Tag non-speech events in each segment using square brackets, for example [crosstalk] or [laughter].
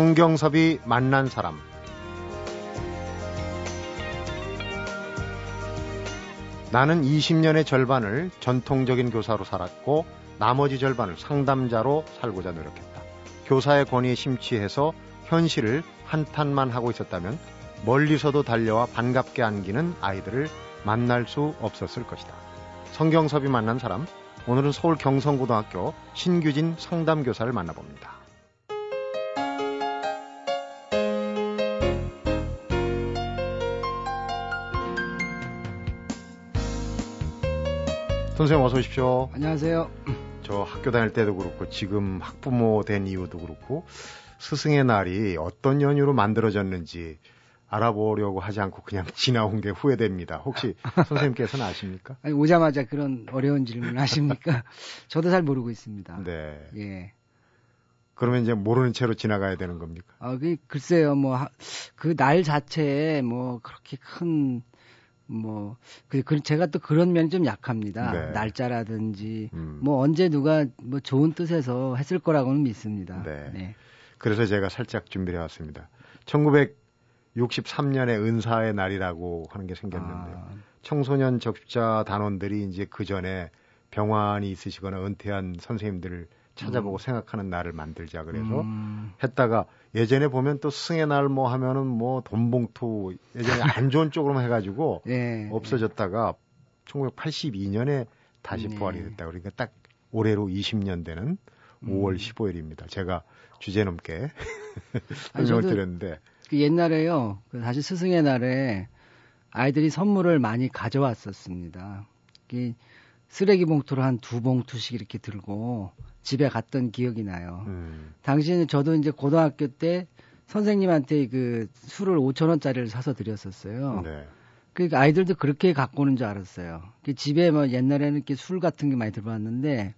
성경섭이 만난 사람 나는 20년의 절반을 전통적인 교사로 살았고 나머지 절반을 상담자로 살고자 노력했다. 교사의 권위에 심취해서 현실을 한탄만 하고 있었다면 멀리서도 달려와 반갑게 안기는 아이들을 만날 수 없었을 것이다. 성경섭이 만난 사람, 오늘은 서울 경성고등학교 신규진 상담교사를 만나봅니다. 선생님 어서 오십시오. 안녕하세요. 저 학교 다닐 때도 그렇고 지금 학부모 된 이유도 그렇고 스승의 날이 어떤 연유로 만들어졌는지 알아보려고 하지 않고 그냥 [laughs] 지나온 게 후회됩니다. 혹시 [laughs] 선생님께서는 아십니까? 아니, 오자마자 그런 어려운 질문 하십니까? [laughs] 저도 잘 모르고 있습니다. 네. 예. 그러면 이제 모르는 채로 지나가야 되는 겁니까? 아, 그, 글쎄요, 뭐, 그 날 자체에 뭐, 그렇게 큰, 뭐, 그, 그, 제가 또 그런 면이 좀 약합니다. 네. 날짜라든지, 음. 뭐, 언제 누가 뭐 좋은 뜻에서 했을 거라고는 믿습니다. 네. 그래서 제가 살짝 준비해 왔습니다. 1963년에 은사의 날이라고 하는 게 생겼는데요. 아, 청소년 적십자 단원들이 이제 그 전에 병환이 있으시거나 은퇴한 선생님들을 찾아보고 생각하는 날을 만들자 그래서 음, 했다가 예전에 보면 또 승의 날 뭐 하면은 뭐 돈봉투 예전에 안 좋은 [laughs] 쪽으로만 해가지고 예. 없어졌다가 1982년에 다시 네. 부활이 됐다. 그러니까 딱 올해로 20년 되는 5월 15일입니다. 제가 주제 넘게 음. 설명을 드렸는데 그 옛날에요, 그 다시 스승의 날에 아이들이 선물을 많이 가져왔었습니다. 이 쓰레기 봉투를 한 두 봉투씩 이렇게 들고 집에 갔던 기억이 나요. 음, 당시에는 저도 이제 고등학교 때 선생님한테 그 술을 5천 원짜리를 사서 드렸었어요. 네. 그러니까 아이들도 그렇게 갖고 오는 줄 알았어요. 그 집에 뭐 옛날에는 이렇게 술 같은 게 많이 들어왔는데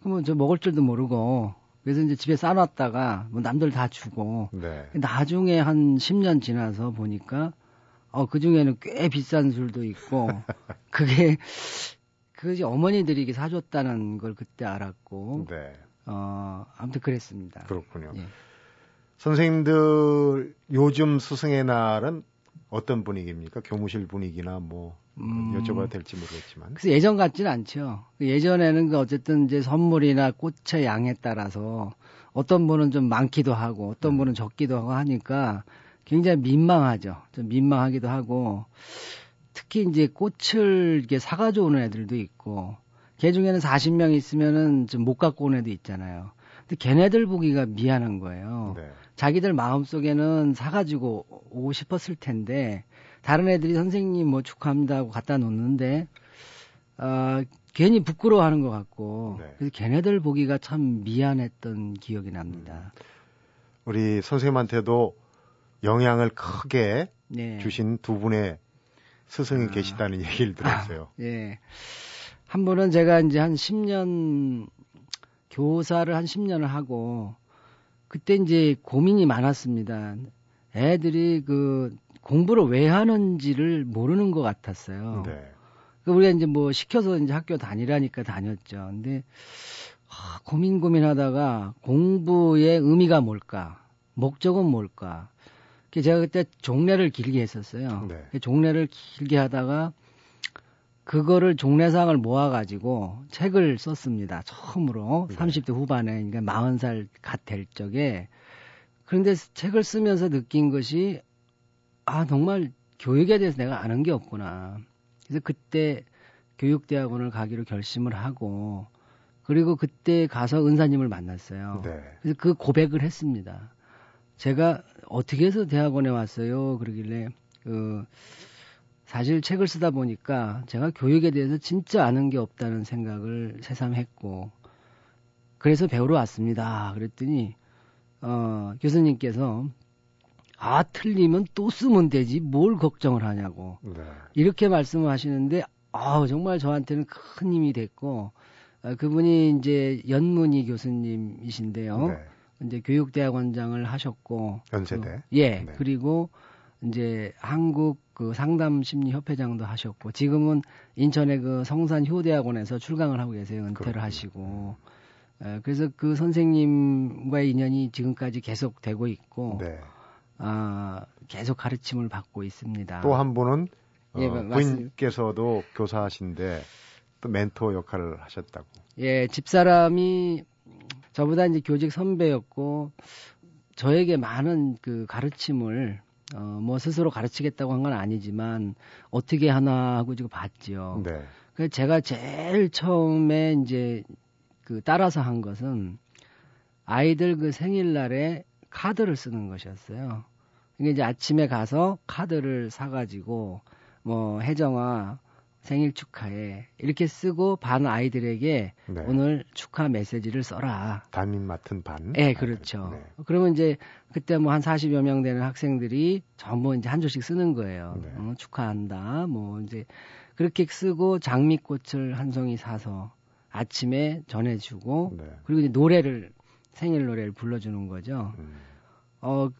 그러면 저 먹을 줄도 모르고 그래서 이제 집에 싸놨다가 뭐 남들 다 주고 네. 나중에 한 10년 지나서 보니까 어, 그 중에는 꽤 비싼 술도 있고 [laughs] 그게 그것이 어머니들이 사줬다는 걸 그때 알았고 네. 어 아무튼 그랬습니다. 그렇군요. 예. 선생님들 요즘 스승의 날은 어떤 분위기입니까? 교무실 분위기나 뭐 음. 여쭤봐도 될지 모르겠지만. 그래서 예전 같지는 않죠. 그 예전에는 그 어쨌든 이제 선물이나 꽃의 양에 따라서 어떤 분은 좀 많기도 하고 어떤 음. 분은 적기도 하고 하니까 굉장히 민망하죠. 좀 민망하기도 하고 특히 이제 꽃을 이렇게 사가지고 오는 애들도 있고 걔 중에는 40명 있으면은 좀 못 갖고 온 애도 있잖아요. 근데 걔네들 보기가 미안한 거예요. 네. 자기들 마음속에는 사가지고 오고 싶었을 텐데 다른 애들이 선생님 뭐 축하합니다 하고 갖다 놓는데 어, 괜히 부끄러워하는 것 같고 네. 그래서 걔네들 보기가 참 미안했던 기억이 납니다. 우리 선생님한테도 영향을 크게 네. 주신 두 분의 스승이 아. 계시다는 얘기를 들었어요. 예. 한 분은 제가 이제 한 10년 교사를 한 10년을 하고 그때 이제 고민이 많았습니다. 애들이 그 공부를 왜 하는지를 모르는 것 같았어요. 네. 그 우리가 이제 뭐 시켜서 이제 학교 다니라니까 다녔죠. 근데 아, 고민 고민하다가 공부의 의미가 뭘까? 목적은 뭘까? 그 제가 그때 종례를 길게 했었어요. 네. 그 종례를 길게 하다가 그거를 종례상을 모아가지고 책을 썼습니다. 처음으로 네. 30대 후반에 그러니까 40살 갓 될 적에 그런데 책을 쓰면서 느낀 것이 아 정말 교육에 대해서 내가 아는 게 없구나. 그래서 그때 교육대학원을 가기로 결심을 하고 그리고 그때 가서 은사님을 만났어요. 네. 그래서 그 고백을 했습니다. 제가 어떻게 해서 대학원에 왔어요? 그러길래 그 사실 책을 쓰다 보니까 제가 교육에 대해서 진짜 아는 게 없다는 생각을 새삼 했고 그래서 배우러 왔습니다. 그랬더니 어 교수님께서 아 틀리면 또 쓰면 되지 뭘 걱정을 하냐고 네. 이렇게 말씀을 하시는데 아 정말 저한테는 큰 힘이 됐고 어, 그분이 이제 연문희 교수님이신데요. 네. 이제 교육대학원장을 하셨고 연세대. 그, 예 네. 그리고 이제 한국 그 상담 심리 협회장도 하셨고 지금은 인천의 그 성산 효대학원에서 출강을 하고 계세요 은퇴를 그렇군요. 하시고 에, 그래서 그 선생님과의 인연이 지금까지 계속 되고 있고 네. 아, 계속 가르침을 받고 있습니다. 또 한 분은 어, 예, 부인께서도 교사하신데 또 멘토 역할을 하셨다고. 예, 집사람이 저보다 이제 교직 선배였고 저에게 많은 그 가르침을 어, 뭐 스스로 가르치겠다고 한 건 아니지만 어떻게 하나 하고 지금 봤지요. 네. 그래서 제가 제일 처음에 이제 그 따라서 한 것은 아이들 그 생일날에 카드를 쓰는 것이었어요. 이게 이제 아침에 가서 카드를 사가지고 뭐 혜정아 생일 축하해 이렇게 쓰고 반 아이들에게 네. 오늘 축하 메시지를 써라. 담임 맡은 반. 네, 그렇죠. 네. 그러면 이제 그때 뭐 한 40여 명 되는 학생들이 전부 이제 한 줄씩 쓰는 거예요. 네. 어, 축하한다. 뭐 이제 그렇게 쓰고 장미꽃을 한 송이 사서 아침에 전해주고 네. 그리고 이제 노래를 생일 노래를 불러주는 거죠. 음. 어,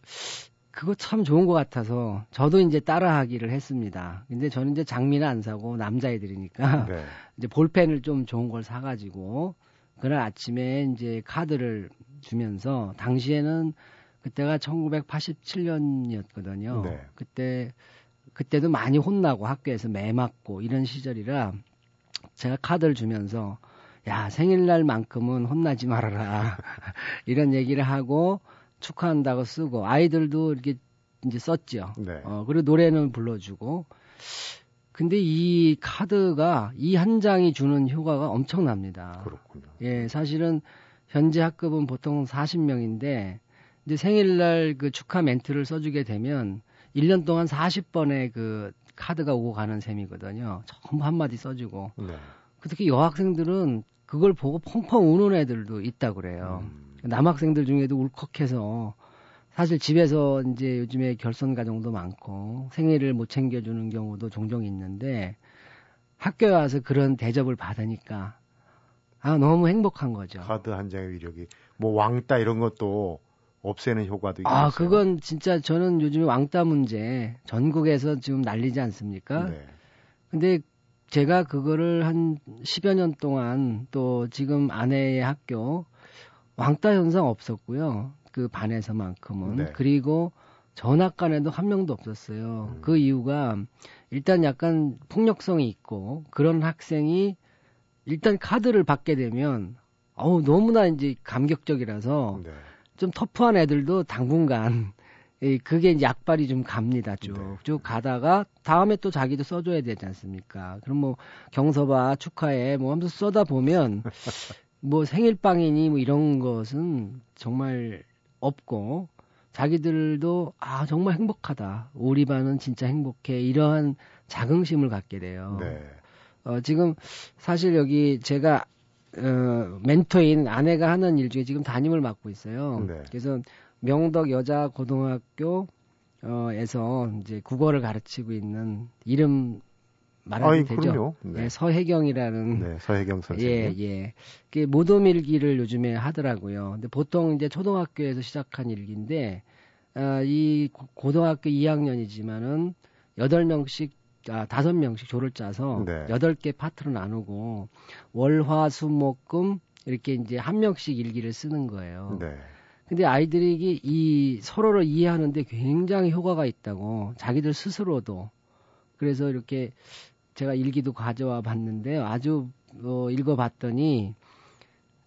그거 참 좋은 것 같아서 저도 이제 따라하기를 했습니다. 근데 저는 이제 장미는 안 사고 남자애들이니까 네. [laughs] 이제 볼펜을 좀 좋은 걸 사가지고 그날 아침에 이제 카드를 주면서 당시에는 그때가 1987년이었거든요. 네. 그때 그때도 많이 혼나고 학교에서 매 맞고 이런 시절이라 제가 카드를 주면서 야 생일날만큼은 혼나지 말아라 [laughs] 이런 얘기를 하고 축하한다고 쓰고 아이들도 이렇게 이제 썼죠. 네. 어, 그리고 노래는 불러주고. 근데 이 카드가 이 한 장이 주는 효과가 엄청납니다. 그렇군요. 예, 사실은 현재 학급은 보통 40명인데 이제 생일날 그 축하 멘트를 써주게 되면 1년 동안 40번의 그 카드가 오고 가는 셈이거든요. 전부 한마디 써주고. 네. 특히 여학생들은 그걸 보고 펑펑 우는 애들도 있다 그래요. 음. 남학생들 중에도 울컥해서 사실 집에서 이제 요즘에 결손 가정도 많고 생일을 못 챙겨주는 경우도 종종 있는데 학교에 와서 그런 대접을 받으니까 아 너무 행복한 거죠. 카드 한 장의 위력이 뭐 왕따 이런 것도 없애는 효과도 아 있어요. 그건 진짜 저는 요즘에 왕따 문제 전국에서 지금 난리지 않습니까? 네. 근데 제가 그거를 한 10여 년 동안 또 지금 아내의 학교 왕따 현상 없었고요. 그 반에서만큼은. 네. 그리고 전학 간에도 한 명도 없었어요. 음. 그 이유가 일단 약간 폭력성이 있고 그런 학생이 일단 카드를 받게 되면 어우 너무나 이제 감격적이라서 네. 좀 터프한 애들도 당분간 [laughs] 이 그게 이제 약발이 좀 갑니다 쭉. 네. 쭉 가다가 다음에 또 자기도 써줘야 되지 않습니까? 그럼 뭐 경서봐 축하해 뭐 하면서 써다 보면 [laughs] 뭐 생일빵이니 뭐 이런 것은 정말 없고 자기들도 아 정말 행복하다. 우리 반은 진짜 행복해. 이러한 자긍심을 갖게 돼요. 네. 어, 지금 사실 여기 제가 어, 멘토인 아내가 하는 일 중에 지금 담임을 맡고 있어요. 네. 그래서 명덕 여자 고등학교 어에서 이제 국어를 가르치고 있는 이름 말하면 아이, 되죠? 그럼요. 네. 네, 서혜경이라는 네, 서혜경 선생님. 예, 예. 그게 모도밀기를 요즘에 하더라고요. 근데 보통 이제 초등학교에서 시작한 일기인데, 아, 이 고- 고등학교 2학년이지만은 8명씩, 아, 5명씩 조를 짜서 네. 8개 파트로 나누고, 월, 화, 수, 목, 금, 이렇게 이제 한 명씩 일기를 쓰는 거예요. 네. 근데 아이들이 이- 이 서로를 이해하는데 굉장히 효과가 있다고 자기들 스스로도 그래서 이렇게 제가 일기도 가져와 봤는데 아주 어, 읽어봤더니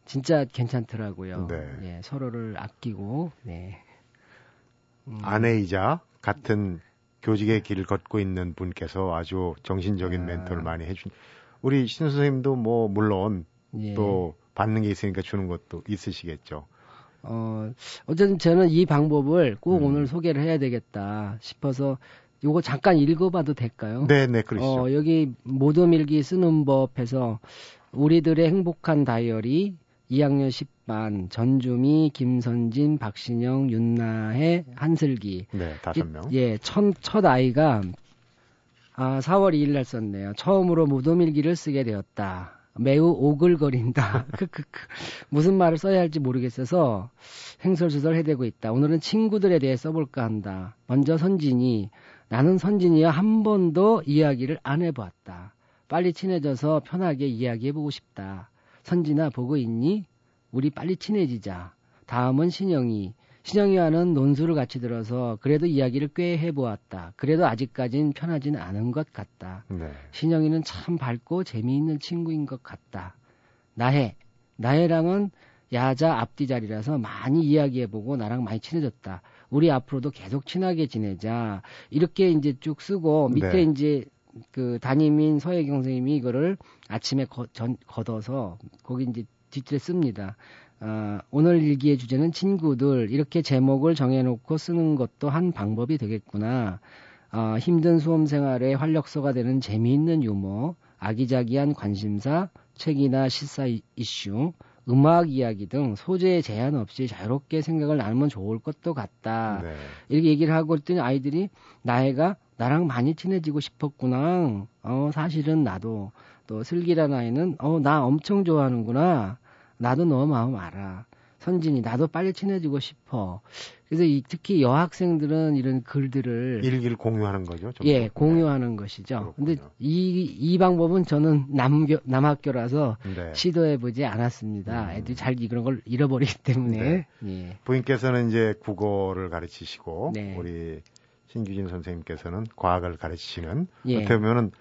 진짜 괜찮더라고요. 네. 예, 서로를 아끼고 네. 음, 아내이자 같은 교직의 길을 걷고 있는 분께서 아주 정신적인 아. 멘토를 많이 해준. 우리 신 선생님도 뭐 물론 예. 또 받는 게 있으니까 주는 것도 있으시겠죠. 어, 어쨌든 저는 이 방법을 꼭 음. 오늘 소개를 해야 되겠다 싶어서 요거 잠깐 읽어봐도 될까요? 네, 네, 그러시죠. 어, 여기 모도밀기 쓰는 법에서 우리들의 행복한 다이어리 2학년 10반 전주미, 김선진, 박신영, 윤나혜, 한슬기. 네, 다섯 명. 예, 첫, 첫 아이가 아, 4월 2일 날 썼네요. 처음으로 모도밀기를 쓰게 되었다. 매우 오글거린다. [laughs] 크크크. 무슨 말을 써야 할지 모르겠어서 행설수설 해대고 있다. 오늘은 친구들에 대해 써볼까 한다. 먼저 선진이 나는 선진이와 한 번도 이야기를 안 해보았다. 빨리 친해져서 편하게 이야기해보고 싶다. 선진아 보고 있니? 우리 빨리 친해지자. 다음은 신영이. 신영이와는 논술을 같이 들어서 그래도 이야기를 꽤 해보았다. 그래도 아직까진 편하진 않은 것 같다. 네. 신영이는 참 밝고 재미있는 친구인 것 같다. 나해. 나해랑은 야자 앞뒤 자리라서 많이 이야기해보고 나랑 많이 친해졌다. 우리 앞으로도 계속 친하게 지내자. 이렇게 이제 쭉 쓰고 밑에 네. 이제 그 담임인 서혜경 선생님이 이거를 아침에 거, 전, 걷어서 거기 이제 뒷줄에 씁니다. 어, 오늘 일기의 주제는 친구들 이렇게 제목을 정해놓고 쓰는 것도 한 방법이 되겠구나. 어, 힘든 수험 생활에 활력소가 되는 재미있는 유머, 아기자기한 관심사, 책이나 시사 이슈, 음악 이야기 등 소재에 제한 없이 자유롭게 생각을 나누면 좋을 것도 같다. 네. 이렇게 얘기를 하고 있더니 아이들이 나이가 나랑 많이 친해지고 싶었구나. 어, 사실은 나도 또 슬기라는 아이는 어, 나 엄청 좋아하는구나. 나도 너 마음 알아. 선진이 나도 빨리 친해지고 싶어. 그래서 이, 특히 여학생들은 이런 글들을 일기를 공유하는 거죠. 예, 네. 공유하는 것이죠. 그렇군요. 근데 이, 이 방법은 저는 남교, 남학교라서 네. 시도해 보지 않았습니다. 음. 애들이 잘 그런 걸 잃어버리기 때문에. 네. 예. 부인께서는 이제 국어를 가르치시고 네. 우리 신규진 선생님께서는 과학을 가르치시는 예. 어떻게 보면은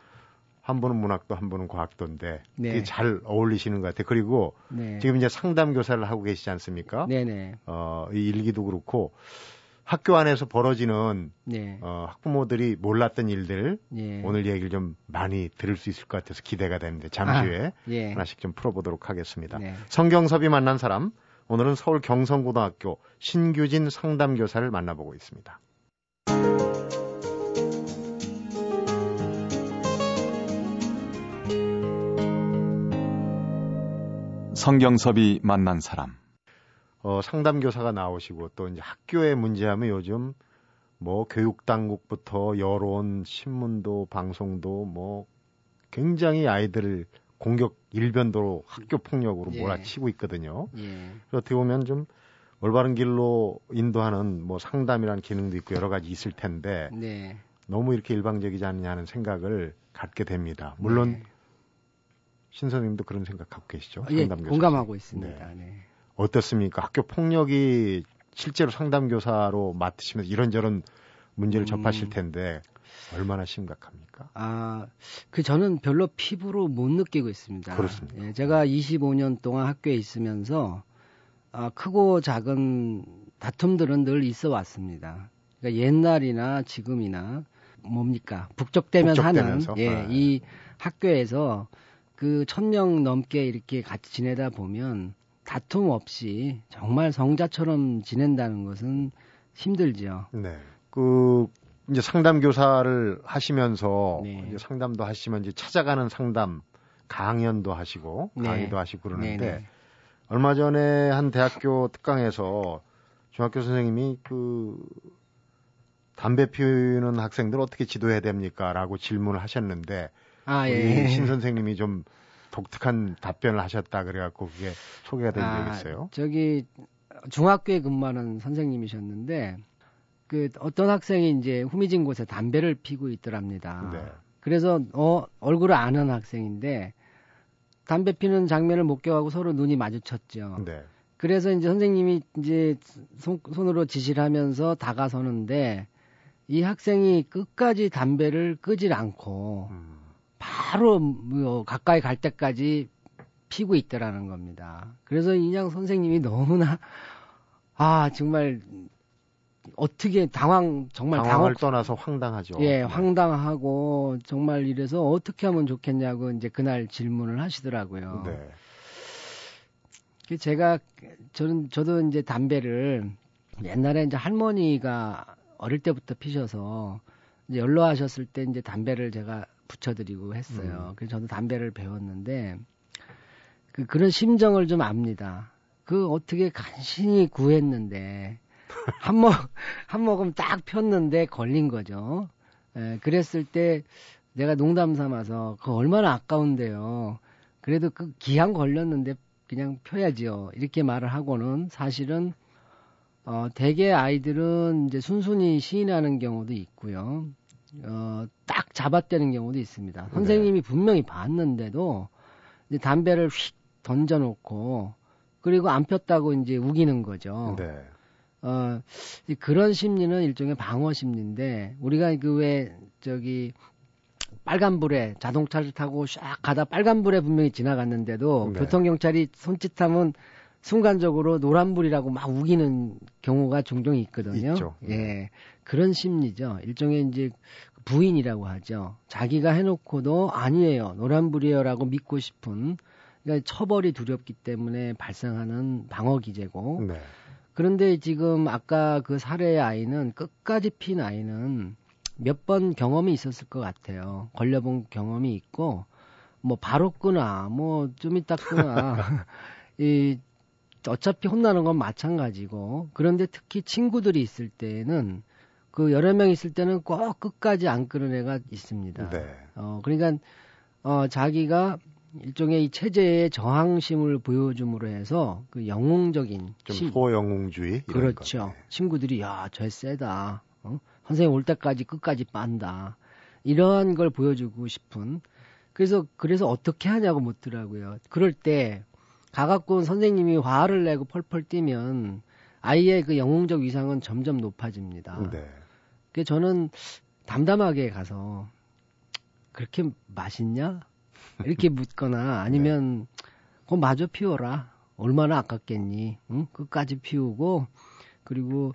한 분은 문학도 한 분은 과학도인데 네. 잘 어울리시는 것 같아요. 그리고 네. 지금 이제 상담 교사를 하고 계시지 않습니까? 네네. 어, 이 일기도 그렇고 학교 안에서 벌어지는 네. 어, 학부모들이 몰랐던 일들 예. 오늘 얘기를 좀 많이 들을 수 있을 것 같아서 기대가 되는데 잠시 아, 후에 예. 하나씩 좀 풀어보도록 하겠습니다. 네. 성경섭이 만난 사람 오늘은 서울 경성고등학교 신규진 상담 교사를 만나보고 있습니다. 성경섭이 만난 사람. 어, 상담교사가 나오시고 또 이제 학교의 문제하면 요즘 뭐 교육 당국부터 여론, 신문도, 방송도 뭐 굉장히 아이들을 공격 일변도로 학교 폭력으로 예. 몰아치고 있거든요. 예. 어떻게 보면 좀 올바른 길로 인도하는 뭐 상담이라는 기능도 있고 여러 가지 있을 텐데 네. 너무 이렇게 일방적이지 않느냐는 생각을 갖게 됩니다. 물론 네. 신 선생님도 그런 생각하고 계시죠? 예, 공감하고 있습니다. 네. 네. 어떻습니까? 학교 폭력이 실제로 상담 교사로 맡으시면서 이런저런 문제를 음... 접하실 텐데 얼마나 심각합니까? 아, 그 저는 별로 피부로 못 느끼고 있습니다. 그렇습니다. 예, 제가 25년 동안 학교에 있으면서 아, 크고 작은 다툼들은 늘 있어 왔습니다. 그러니까 옛날이나 지금이나 뭡니까 북적대면 하는 예, 네. 이 학교에서 그 천 명 넘게 이렇게 같이 지내다 보면 다툼 없이 정말 성자처럼 지낸다는 것은 힘들죠. 네. 그 이제 상담 교사를 하시면서 네. 이제 상담도 하시면 이제 찾아가는 상담 강연도 하시고 네. 강의도 하시고 그러는데 네, 네. 얼마 전에 한 대학교 특강에서 중학교 선생님이 그 담배 피우는 학생들 어떻게 지도해야 됩니까? 라고 질문을 하셨는데 아, 예. 신 선생님이 좀 독특한 답변을 하셨다 그래갖고 그게 소개가 된 적이 아, 있어요. 저기 중학교에 근무하는 선생님이셨는데 그 어떤 학생이 이제 후미진 곳에 담배를 피고 있더랍니다. 네. 그래서 어 얼굴을 아는 학생인데 담배 피는 장면을 목격하고 서로 눈이 마주쳤죠. 네. 그래서 이제 선생님이 이제 손, 손으로 지시를 하면서 다가서는데 이 학생이 끝까지 담배를 끄질 않고 음. 바로 뭐 가까이 갈 때까지 피고 있더라는 겁니다. 그래서 인양 선생님이 너무나 아 정말 어떻게 당황 정말 당황을 당혹, 떠나서 황당하죠. 예, 네. 황당하고 정말 이래서 어떻게 하면 좋겠냐고 이제 그날 질문을 하시더라고요. 네. 그 제가 저는 저도 이제 담배를 옛날에 이제 할머니가 어릴 때부터 피셔서 이제 연로하셨을 때 이제 담배를 제가 붙여드리고 했어요. 음. 그래서 저도 담배를 배웠는데 그 그런 심정을 좀 압니다. 그 어떻게 간신히 구했는데 [laughs] 한 모금, 한 모금 딱 폈는데 걸린 거죠. 예, 그랬을 때 내가 농담 삼아서 그 얼마나 아까운데요. 그래도 그 기한 걸렸는데 그냥 펴야지요. 이렇게 말을 하고는 사실은 어, 대개 아이들은 이제 순순히 시인하는 경우도 있고요. 어, 딱 잡아떼는 경우도 있습니다. 선생님이 네. 분명히 봤는데도 이제 담배를 휙 던져놓고 그리고 안 폈다고 이제 우기는 거죠. 네. 어, 그런 심리는 일종의 방어 심리인데, 우리가 그 왜, 저기, 빨간불에 자동차를 타고 샥 가다 빨간불에 분명히 지나갔는데도 네. 교통경찰이 손짓하면 순간적으로 노란불이라고 막 우기는 경우가 종종 있거든요. 있죠. 예. 그런 심리죠. 일종의 이제 부인이라고 하죠. 자기가 해놓고도 아니에요. 노란불이에요라고 믿고 싶은 그러니까 처벌이 두렵기 때문에 발생하는 방어 기제고 네. 그런데 지금 아까 그 사례의 아이는 끝까지 핀 아이는 몇 번 경험이 있었을 것 같아요. 걸려본 경험이 있고, 뭐 바로 끄나, 뭐 좀 이따 끄나, [laughs] 이 어차피 혼나는 건 마찬가지고, 그런데 특히 친구들이 있을 때는 그 여러 명 있을 때는 꼭 끝까지 안 끄는 애가 있습니다. 네. 어, 그러니까 어, 자기가 일종의 이 체제의 저항심을 보여줌으로 해서 그 영웅적인 좀 심- 소영웅주의 그렇죠. 것. 네. 친구들이 야, 쟤 세다. 어? 선생님 올 때까지 끝까지 빤다. 이러한 걸 보여주고 싶은. 그래서 그래서 어떻게 하냐고 묻더라고요. 그럴 때 가갖고 선생님이 화를 내고 펄펄 뛰면 아이의 그 영웅적 위상은 점점 높아집니다. 네. 그 저는 담담하게 가서 그렇게 맛있냐? 이렇게 묻거나 아니면 그거 마저 피워라. 얼마나 아깝겠니? 응? 끝까지 피우고 그리고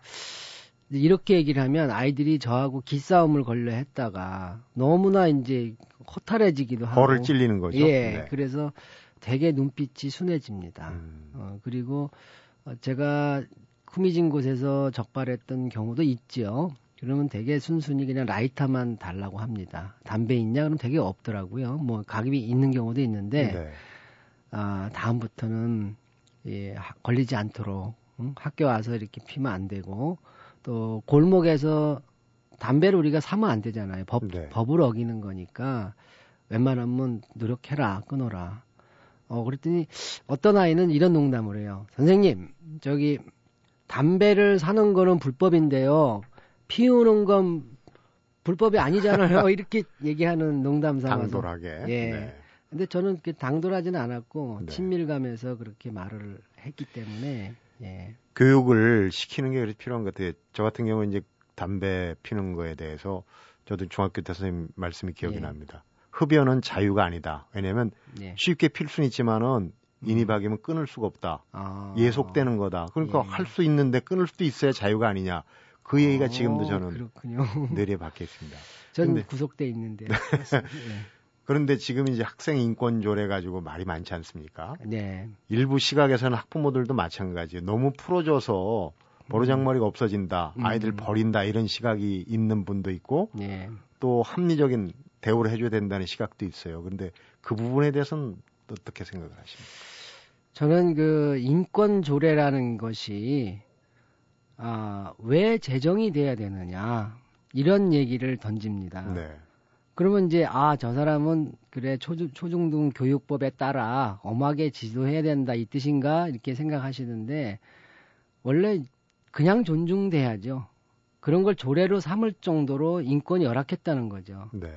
이렇게 얘기를 하면 아이들이 저하고 기싸움을 걸려 했다가 너무나 이제 허탈해지기도 하고 벌을 찔리는 거죠. 예, 네. 그래서 되게 눈빛이 순해집니다. 음. 어, 그리고 어, 제가 후미진 곳에서 적발했던 경우도 있죠. 그러면 되게 순순히 그냥 라이터만 달라고 합니다. 담배 있냐? 그럼 되게 없더라고요. 뭐 가격이 있는 경우도 있는데 네. 아, 다음부터는 예, 하- 걸리지 않도록 응? 학교 와서 이렇게 피면 안 되고 또 골목에서 담배를 우리가 사면 안 되잖아요. 법, 네. 법을 어기는 거니까 웬만하면 노력해라, 끊어라. 어, 그랬더니 어떤 아이는 이런 농담을 해요. 선생님, 저기 담배를 사는 거는 불법인데요. 피우는 건 불법이 아니잖아요. [laughs] 이렇게 얘기하는 농담 삼아서. 당돌하게. 예. 네. 근데 저는 그 당돌하지는 않았고 네. 친밀감에서 그렇게 말을 했기 때문에 예. 교육을 시키는 게 그래서 필요한 것 같아요. 저 같은 경우는 이제 담배 피는 거에 대해서 저도 중학교 때 선생님 말씀이 기억이 예. 납니다. 흡연은 자유가 아니다. 왜냐하면 예. 쉽게 필 수는 있지만은 인입하기면 끊을 수가 없다. 아. 예속되는 거다. 그러니까 예. 할수 있는데 끊을 수도 있어야 자유가 아니냐. 그 얘기가 어, 지금도 저는. 뇌리에 박혀 있습니다. 전 근데- 구속돼 있는데. [laughs] 그런데 지금 이제 학생 인권 조례 가지고 말이 많지 않습니까? 예. 네. 일부 시각에서는 학부모들도 마찬가지예요. 너무 풀어줘서 보르장머리가 없어진다, 음. 아이들 버린다 이런 시각이 있는 분도 있고 네. 또 합리적인 대우를 해줘야 된다는 시각도 있어요. 그런데 그 부분에 대해서는 어떻게 생각을 하십니까? 저는 그 인권 조례라는 것이 아, 왜 제정이 돼야 되느냐 이런 얘기를 던집니다. 네, 그러면 이제 아 저 사람은 그래 초중, 초중등 교육법에 따라 엄하게 지도해야 된다 이 뜻인가 이렇게 생각하시는데 원래 그냥 존중돼야죠. 그런 걸 조례로 삼을 정도로 인권이 열악했다는 거죠. 네,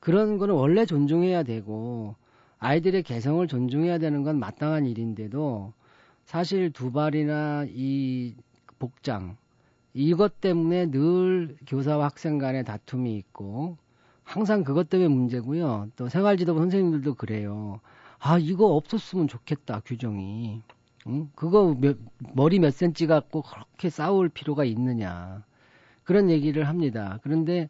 그런 거는 원래 존중해야 되고 아이들의 개성을 존중해야 되는 건 마땅한 일인데도 사실 두발이나 이 복장 이것 때문에 늘 교사와 학생 간의 다툼이 있고 항상 그것 때문에 문제고요. 또 생활지도부 선생님들도 그래요. 아 이거 없었으면 좋겠다 규정이. 응? 그거 몇, 머리 몇 센치 갖고 그렇게 싸울 필요가 있느냐 그런 얘기를 합니다. 그런데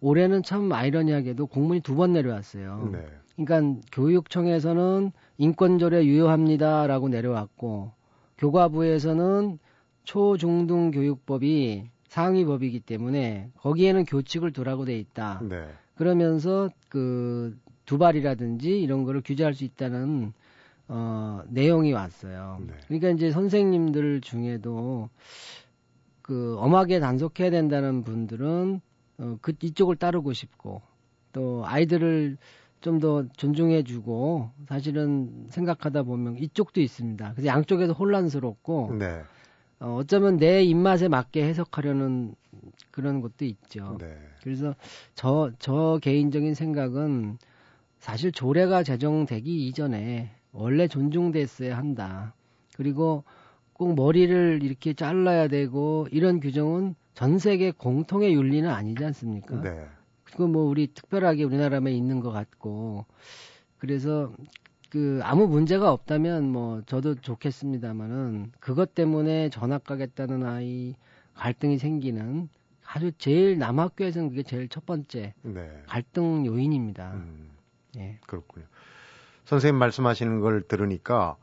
올해는 참 아이러니하게도 공문이 두 번 내려왔어요. 네, 그러니까 교육청에서는 인권조례 유효합니다라고 내려왔고 교과부에서는 초중등 교육법이 상위법이기 때문에 거기에는 교칙을 두라고 돼 있다. 네, 그러면서 그 두발이라든지 이런 거를 규제할 수 있다는 어 내용이 왔어요. 네. 그러니까 이제 선생님들 중에도 그 엄하게 단속해야 된다는 분들은 어, 그 이쪽을 따르고 싶고 또 아이들을 좀 더 존중해주고 사실은 생각하다 보면 이쪽도 있습니다. 그래서 양쪽에서 혼란스럽고 네, 어, 어쩌면 내 입맛에 맞게 해석하려는 그런 것도 있죠. 네, 그래서 저, 저 개인적인 생각은 사실 조례가 제정되기 이전에 원래 존중됐어야 한다. 그리고 꼭 머리를 이렇게 잘라야 되고 이런 규정은 전 세계 공통의 윤리는 아니지 않습니까? 네. 그거 뭐 우리 특별하게 우리나라만 있는 것 같고 그래서 그 아무 문제가 없다면 뭐 저도 좋겠습니다만은 그것 때문에 전학 가겠다는 아이 갈등이 생기는 아주 제일 남학교에서는 그게 제일 첫 번째 네. 갈등 요인입니다. 음, 예. 그렇군요. 선생님 말씀하시는 걸 들으니까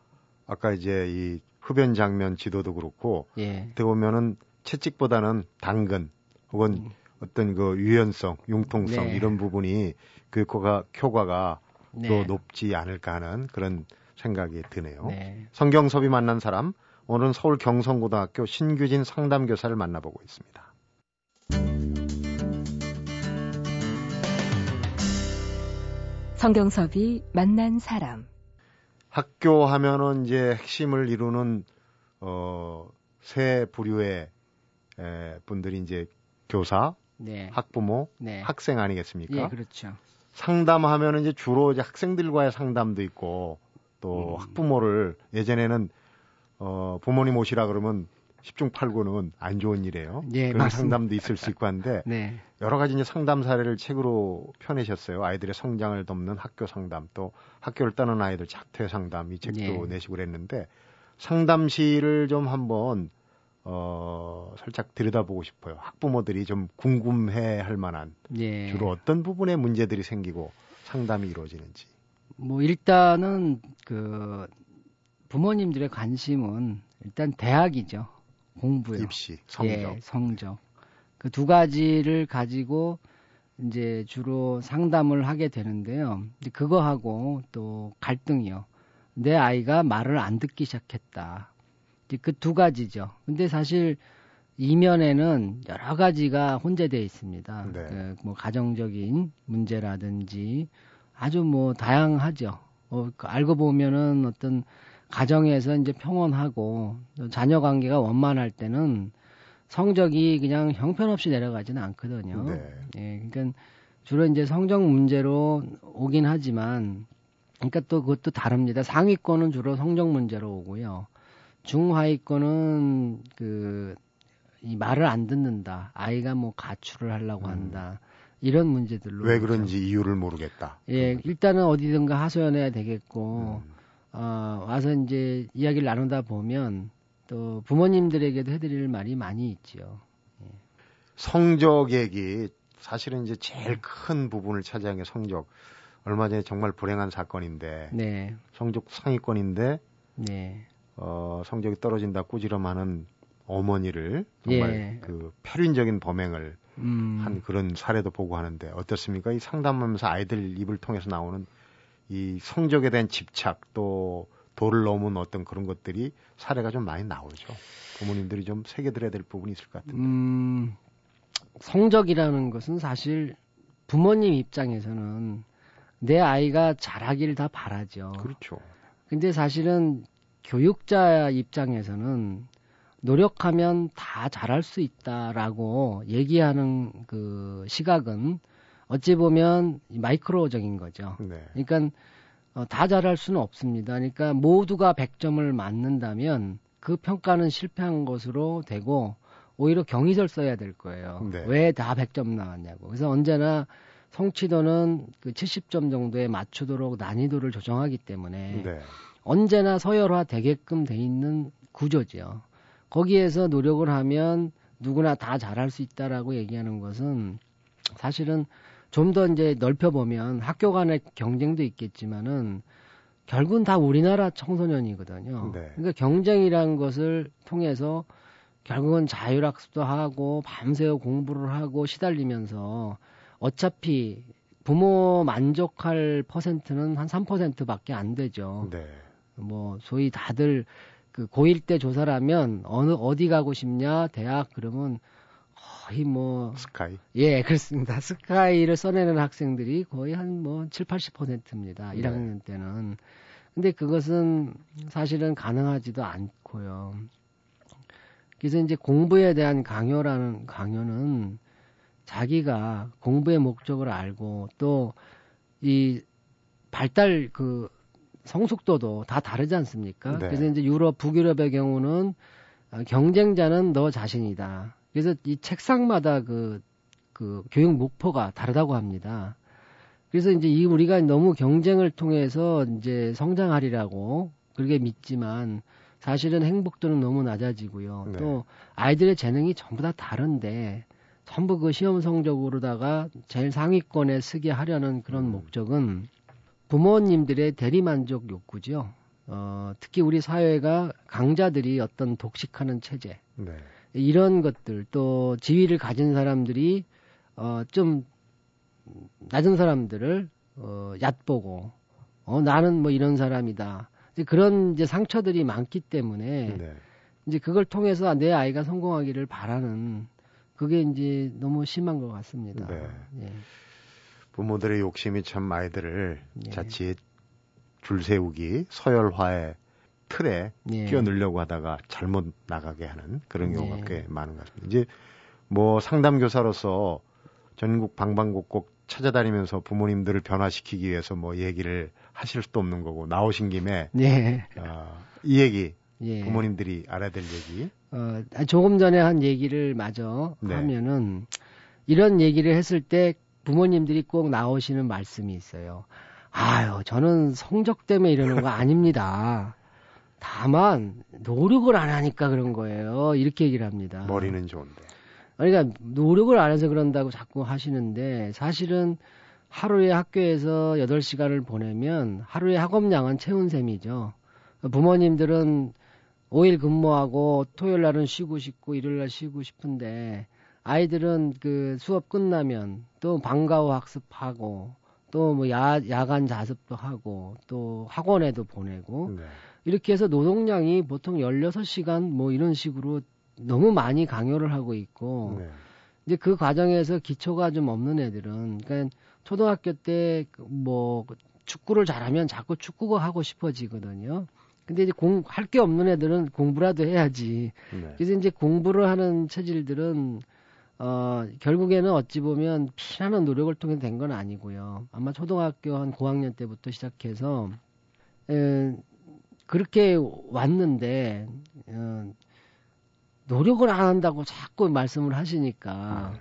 아까 이제 이 흡연 장면 지도도 그렇고 예. 어떻게 보면은 채찍보다는 당근 혹은 음. 어떤 그 유연성, 융통성 네. 이런 부분이 교육과 효과가 네. 또 높지 않을까 하는 그런 생각이 드네요. 네. 성경섭이 만난 사람 오늘은 서울 경성고등학교 신규진 상담교사를 만나보고 있습니다. 성경섭이 만난 사람. 학교 하면은 이제 핵심을 이루는 어, 세 부류의 에, 분들이 이제 교사, 네. 학부모, 네. 학생 아니겠습니까? 예, 그렇죠. 상담하면은 이제 주로 이제 학생들과의 상담도 있고 또 음. 학부모를 예전에는 어, 부모님 오시라 그러면 10중 8구는 안 좋은 일이에요. 예, 그런 맞습니다. 상담도 있을 수 있고 한데 [laughs] 네. 여러 가지 이제 상담 사례를 책으로 펴내셨어요. 아이들의 성장을 돕는 학교 상담 또 학교를 떠난 아이들 작퇴 상담 이 책도 예. 내시고 그랬는데 상담실을 좀 한번 어 살짝 들여다보고 싶어요. 학부모들이 좀 궁금해 할 만한 예. 주로 어떤 부분에 문제들이 생기고 상담이 이루어지는지. 뭐 일단은 그 부모님들의 관심은 일단 대학이죠. 공부요. 입시, 성적. 예, 성적. 그 두 가지를 가지고 이제 주로 상담을 하게 되는데요. 그거하고 또 갈등이요. 내 아이가 말을 안 듣기 시작했다. 그 두 가지죠. 근데 사실 이면에는 여러 가지가 혼재되어 있습니다. 네. 그 뭐 가정적인 문제라든지 아주 뭐 다양하죠. 어, 그 알고 보면은 어떤 가정에서 이제 평온하고 또 자녀 관계가 원만할 때는 성적이 그냥 형편없이 내려가지는 않거든요. 네. 예, 그러니까 주로 이제 성적 문제로 오긴 하지만, 그러니까 또 그것도 다릅니다. 상위권은 주로 성적 문제로 오고요. 중하위권은 그, 이 말을 안 듣는다. 아이가 뭐 가출을 하려고 음. 한다. 이런 문제들로. 왜. 그런지 이유를 모르겠다. 예, 일단은 어디든가 하소연해야 되겠고, 음. 어, 와서 이제 이야기를 나누다 보면 또 부모님들에게도 해드릴 말이 많이 있지요. 성적 얘기 사실은 이제 제일 큰 부분을 차지한 게 성적. 얼마 전에 정말 불행한 사건인데 네, 성적 상위권인데 네, 어, 성적이 떨어진다 꾸지람하는 어머니를 정말 예. 그 폐륜적인 범행을 음, 한 그런 사례도 보고 하는데 어떻습니까? 이 상담하면서 아이들 입을 통해서 나오는 이 성적에 대한 집착 또 도를 넘은 어떤 그런 것들이 사례가 좀 많이 나오죠. 부모님들이 좀 새겨들어야 될 부분이 있을 것 같은데. 음, 성적이라는 것은 사실 부모님 입장에서는 내 아이가 잘하기를 다 바라죠. 그렇죠. 근데 사실은 교육자 입장에서는 노력하면 다 잘할 수 있다라고 얘기하는 그 시각은 어찌 보면 마이크로적인 거죠. 네. 그러니까 어, 다 잘할 수는 없습니다. 그러니까 모두가 100점을 맞는다면 그 평가는 실패한 것으로 되고 오히려 경위설 써야 될 거예요. 네. 왜다 100점 나왔냐고. 그래서 언제나 성취도는 그 70점 정도에 맞추도록 난이도를 조정하기 때문에 네. 언제나 서열화 되게끔 돼 있는 구조죠. 거기에서 노력을 하면 누구나 다 잘할 수 있다라고 얘기하는 것은 사실은 좀 더 이제 넓혀보면 학교 간의 경쟁도 있겠지만은 결국은 다 우리나라 청소년이거든요. 네. 그러니까 경쟁이라는 것을 통해서 결국은 자율학습도 하고 밤새워 공부를 하고 시달리면서 어차피 부모 만족할 퍼센트는 한 3%밖에 안 되죠. 네. 뭐 소위 다들 그 고1 때 조사라면 어느 어디 가고 싶냐 대학 그러면 거의 뭐 스카이. 예, 그렇습니다. 스카이를 써내는 학생들이 거의 한 뭐 7, 80%입니다. 네. 1학년 때는. 근데 그것은 사실은 가능하지도 않고요. 그래서 이제 공부에 대한 강요라는 강요는 자기가 공부의 목적을 알고 또 이 발달 그 성숙도도 다 다르지 않습니까? 네. 그래서 이제 유럽, 북유럽의 경우는 어, 경쟁자는 너 자신이다. 그래서 이 책상마다 그, 그 교육 목표가 다르다고 합니다. 그래서 이제 이 우리가 너무 경쟁을 통해서 이제 성장하리라고 그렇게 믿지만 사실은 행복도는 너무 낮아지고요. 네. 또 아이들의 재능이 전부 다 다른데 전부 그 시험 성적으로다가 제일 상위권에 쓰게 하려는 그런 음. 목적은 부모님들의 대리만족 욕구죠. 어, 특히 우리 사회가 강자들이 어떤 독식하는 체제, 네. 이런 것들 또 지위를 가진 사람들이 어, 좀 낮은 사람들을 어, 얕보고 어, 나는 뭐 이런 사람이다. 이제 그런 이제 상처들이 많기 때문에 네. 이제 그걸 통해서 내 아이가 성공하기를 바라는 그게 이제 너무 심한 것 같습니다. 네. 예. 부모들의 욕심이 참 아이들을 예. 자칫 줄 세우기 서열화의 틀에 예. 끼어넣으려고 하다가 잘못 나가게 하는 그런 경우가 네. 꽤 많은 것 같습니다. 이제 뭐 상담 교사로서 전국 방방곡곡 찾아다니면서 부모님들을 변화시키기 위해서 뭐 얘기를 하실 수도 없는 거고 나오신 김에 네. 어, 이 얘기 예. 부모님들이 알아야 될 얘기 어, 조금 전에 한 얘기를 마저 네. 하면은 이런 얘기를 했을 때 부모님들이 꼭 나오시는 말씀이 있어요. 아유, 저는 성적 때문에 이러는 거 아닙니다. 다만 노력을 안 하니까 그런 거예요. 이렇게 얘기를 합니다. 머리는 좋은데 그러니까 노력을 안 해서 그런다고 자꾸 하시는데 사실은 하루에 학교에서 8시간을 보내면 하루에 학업량은 채운 셈이죠. 부모님들은 5일 근무하고 토요일 날은 쉬고 싶고 일요일 날 쉬고 싶은데 아이들은 그 수업 끝나면 또 방과후 학습하고 또뭐 야간 자습도 하고 또 학원에도 보내고 네. 이렇게 해서 노동량이 보통 16시간 뭐 이런 식으로 너무 많이 강요를 하고 있고 네. 이제 그 과정에서 기초가 좀 없는 애들은 그러니까 초등학교 때 뭐 축구를 잘하면 자꾸 축구가 하고 싶어지거든요. 근데 이제 공 할 게 없는 애들은 공부라도 해야지. 네. 그래서 이제 공부를 하는 체질들은 어 결국에는 어찌 보면 피나는 노력을 통해 된 건 아니고요. 아마 초등학교 한 고학년 때부터 시작해서 에, 그렇게 왔는데 어, 노력을 안 한다고 자꾸 말씀을 하시니까 네.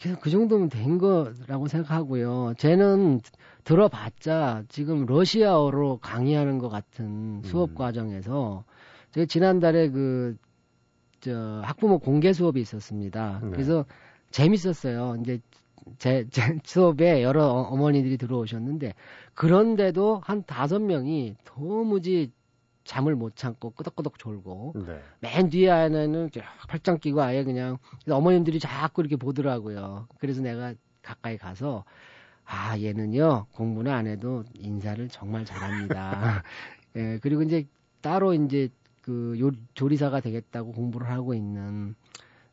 그래서 그 정도면 된 거라고 생각하고요. 쟤는 들어봤자 지금 러시아어로 강의하는 것 같은 수업 음. 과정에서 제가 지난달에 그 저 학부모 공개 수업이 있었습니다. 네. 그래서 재밌었어요. 이제 제, 제 수업에 여러 어- 어머니들이 들어오셨는데 그런데도 한 다섯 명이 도무지 잠을 못 참고 끄덕끄덕 졸고 네. 맨 뒤에 이렇게 팔짱 끼고 아예 그냥 어머님들이 자꾸 이렇게 보더라고요. 그래서 내가 가까이 가서 아 얘는요 공부는 안 해도 인사를 정말 잘합니다. [laughs] 예 그리고 이제 따로 이제 그 요, 조리사가 되겠다고 공부를 하고 있는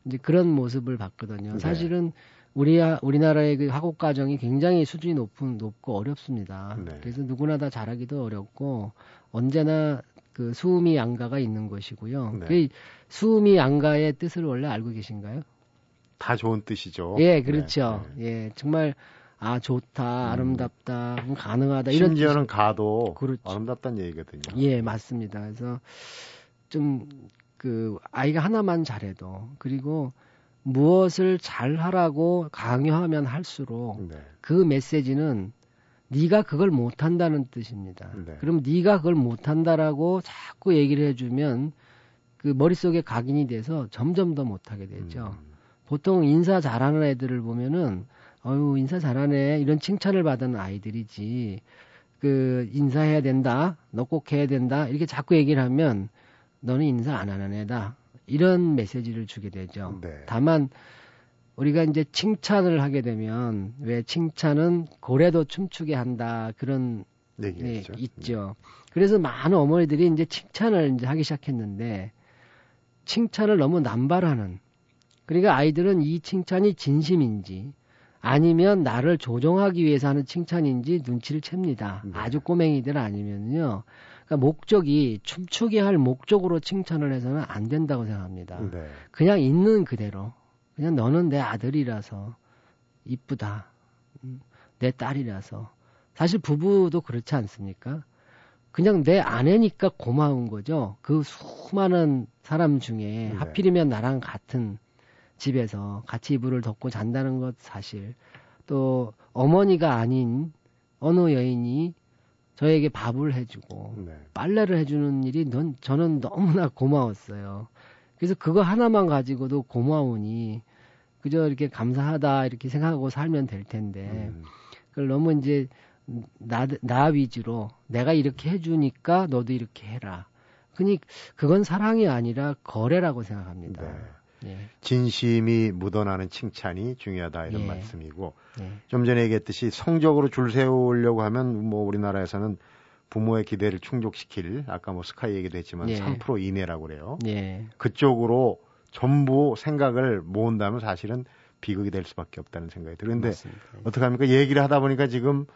이제 그런 모습을 봤거든요. 네. 사실은 우리 우리나라의 그 학업 과정이 굉장히 수준이 높은 높고 어렵습니다. 네. 그래서 누구나 다 잘하기도 어렵고 언제나 그 수음이 양가가 있는 것이고요. 네. 그 수음이 양가의 뜻을 원래 알고 계신가요? 다 좋은 뜻이죠. 예, 그렇죠. 네. 예, 정말 아 좋다, 음. 아름답다, 그럼 가능하다 이런 심지어는 가도 그렇죠. 아름답다는 얘기거든요. 예, 맞습니다. 그래서 좀 그 아이가 하나만 잘해도 그리고 무엇을 잘하라고 강요하면 할수록 네. 그 메시지는 네가 그걸 못한다는 뜻입니다. 네. 그럼 네가 그걸 못한다라고 자꾸 얘기를 해주면 그 머릿속에 각인이 돼서 점점 더 못하게 되죠. 음. 보통 인사 잘하는 애들을 보면은 어유 인사 잘하네 이런 칭찬을 받은 아이들이지 그 인사해야 된다 너 꼭 해야 된다 이렇게 자꾸 얘기를 하면 너는 인사 안 하는 애다 이런 메시지를 주게 되죠. 네. 다만 우리가 이제 칭찬을 하게 되면 왜 칭찬은 고래도 춤추게 한다 그런 네, 얘기했죠. 있죠. 그래서 많은 어머니들이 이제 칭찬을 이제 하기 시작했는데 칭찬을 너무 남발하는 그러니까 아이들은 이 칭찬이 진심인지 아니면 나를 조종하기 위해서 하는 칭찬인지 눈치를 챕니다. 네. 아주 꼬맹이들 아니면요. 그러니까 목적이 춤추게 할 목적으로 칭찬을 해서는 안 된다고 생각합니다. 네. 그냥 있는 그대로 그냥 너는 내 아들이라서 이쁘다 음, 내 딸이라서 사실 부부도 그렇지 않습니까 그냥 내 아내니까 고마운 거죠. 그 수많은 사람 중에 네. 하필이면 나랑 같은 집에서 같이 이불을 덮고 잔다는 것 사실 또 어머니가 아닌 어느 여인이 저에게 밥을 해주고 네. 빨래를 해주는 일이 넌 저는 너무나 고마웠어요. 그래서 그거 하나만 가지고도 고마우니 그저 이렇게 감사하다 이렇게 생각하고 살면 될 텐데 음, 그걸 너무 이제 나, 나 위주로 내가 이렇게 해주니까 너도 이렇게 해라. 그니 그건 사랑이 아니라 거래라고 생각합니다. 네. 예, 진심이 묻어나는 칭찬이 중요하다 이런 예. 말씀이고 예, 좀 전에 얘기했듯이 성적으로 줄 세우려고 하면 뭐 우리나라에서는 부모의 기대를 충족시킬 아까 뭐 스카이 얘기도 했지만 예. 3% 이내라고 그래요. 예, 그쪽으로 전부 생각을 모은다면 사실은 비극이 될 수밖에 없다는 생각이 들어요. 근데. 어떻게 합니까? 얘기를 하다 보니까 지금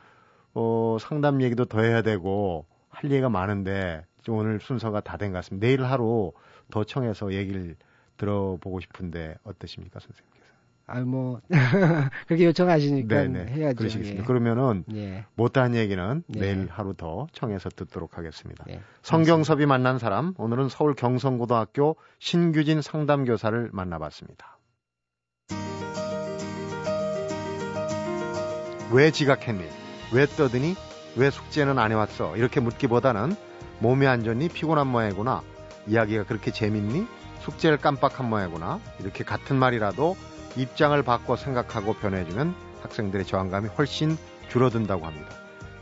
어, 상담 얘기도 더 해야 되고 할 얘기가 많은데 좀 오늘 순서가 다 된 것 같습니다. 내일 하루 더 청해서 얘기를 들어보고 싶은데 어떠십니까, 선생님께서? 아유 뭐 [laughs] 그렇게 요청하시니까 해야죠. 그러시겠습니다. 예. 그러면은 예, 못한 얘기는 네. 내일 하루 더 청해서 듣도록 하겠습니다. 예. 성경섭이 만난 사람, 오늘은 서울 경성고등학교 신규진 상담교사를 만나봤습니다. 왜 지각했니? 왜 떠드니? 왜 숙제는 안 해왔어? 이렇게 묻기보다는 몸이 안 좋니? 피곤한 모양이구나. 이야기가 그렇게 재밌니? 숙제를 깜빡한 모양이구나. 이렇게 같은 말이라도 입장을 바꿔 생각하고 변해주면 학생들의 저항감이 훨씬 줄어든다고 합니다.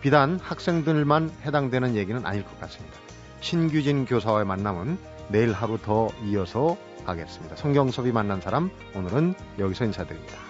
비단 학생들만 해당되는 얘기는 아닐 것 같습니다. 신규진 교사와의 만남은 내일 하루 더 이어서 하겠습니다. 성경섭이 만난 사람 오늘은 여기서 인사드립니다.